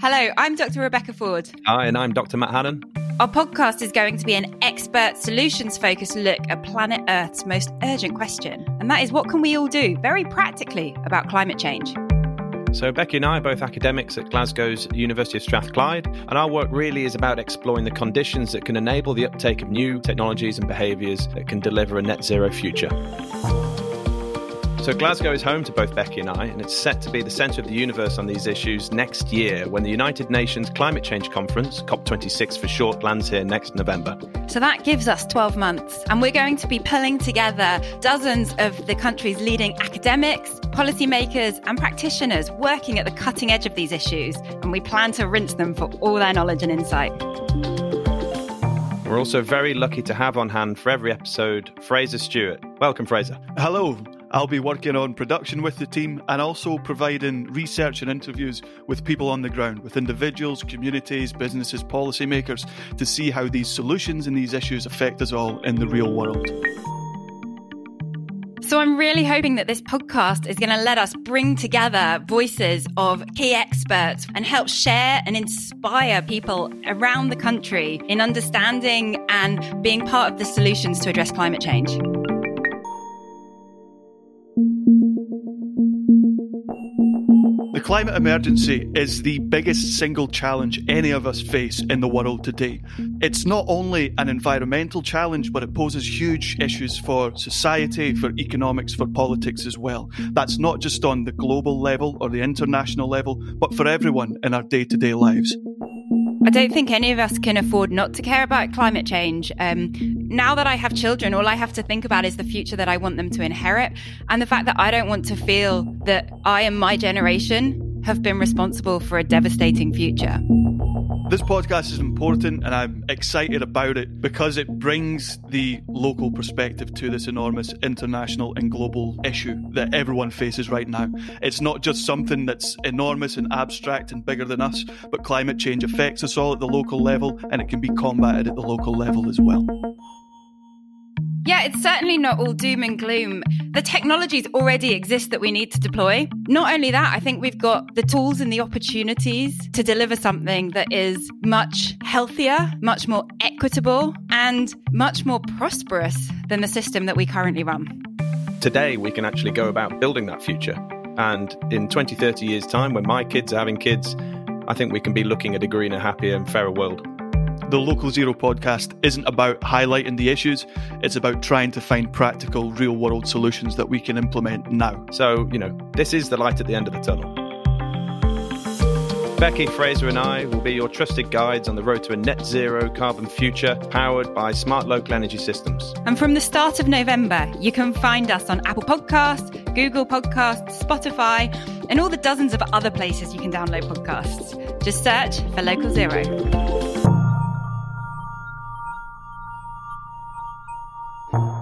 Hello, I'm Dr. Rebecca Ford. Hi, and I'm Dr. Matt Hannon. Our podcast is going to be an expert solutions focused look at planet Earth's most urgent question, and that is what can we all do very practically about climate change? So, Becky and I are both academics at Glasgow's University of Strathclyde, and our work really is about exploring the conditions that can enable the uptake of new technologies and behaviours that can deliver a net zero future. So, Glasgow is home to both Becky and I, and it's set to be the centre of the universe on these issues next year when the United Nations Climate Change Conference, COP26 for short, lands here next November. So, that gives us 12 months, and we're going to be pulling together dozens of the country's leading academics, policymakers, and practitioners working at the cutting edge of these issues, and we plan to rinse them for all their knowledge and insight. We're also very lucky to have on hand for every episode Fraser Stewart. Welcome, Fraser. Hello. I'll be working on production with the team and also providing research and interviews with people on the ground, with individuals, communities, businesses, policymakers, to see how these solutions and these issues affect us all in the real world. So I'm really hoping that this podcast is going to let us bring together voices of key experts and help share and inspire people around the country in understanding and being part of the solutions to address climate change. Climate emergency is the biggest single challenge any of us face in the world today. It's not only an environmental challenge, but it poses huge issues for society, for economics, for politics as well. That's not just on the global level or the international level, but for everyone in our day to day lives. I don't think any of us can afford not to care about climate change. Um, now that I have children, all I have to think about is the future that I want them to inherit and the fact that I don't want to feel that I and my generation have been responsible for a devastating future. This podcast is important and I'm excited about it because it brings the local perspective to this enormous international and global issue that everyone faces right now. It's not just something that's enormous and abstract and bigger than us, but climate change affects us all at the local level and it can be combated at the local level as well. Yeah, it's certainly not all doom and gloom. The technologies already exist that we need to deploy. Not only that, I think we've got the tools and the opportunities to deliver something that is much healthier, much more equitable, and much more prosperous than the system that we currently run. Today, we can actually go about building that future. And in 20, 30 years' time, when my kids are having kids, I think we can be looking at a greener, happier, and fairer world the Local Zero podcast isn't about highlighting the issues, it's about trying to find practical, real world solutions that we can implement now. So, you know, this is the light at the end of the tunnel. Becky, Fraser, and I will be your trusted guides on the road to a net zero carbon future powered by smart local energy systems. And from the start of November, you can find us on Apple Podcasts, Google Podcasts, Spotify, and all the dozens of other places you can download podcasts. Just search for Local Zero. you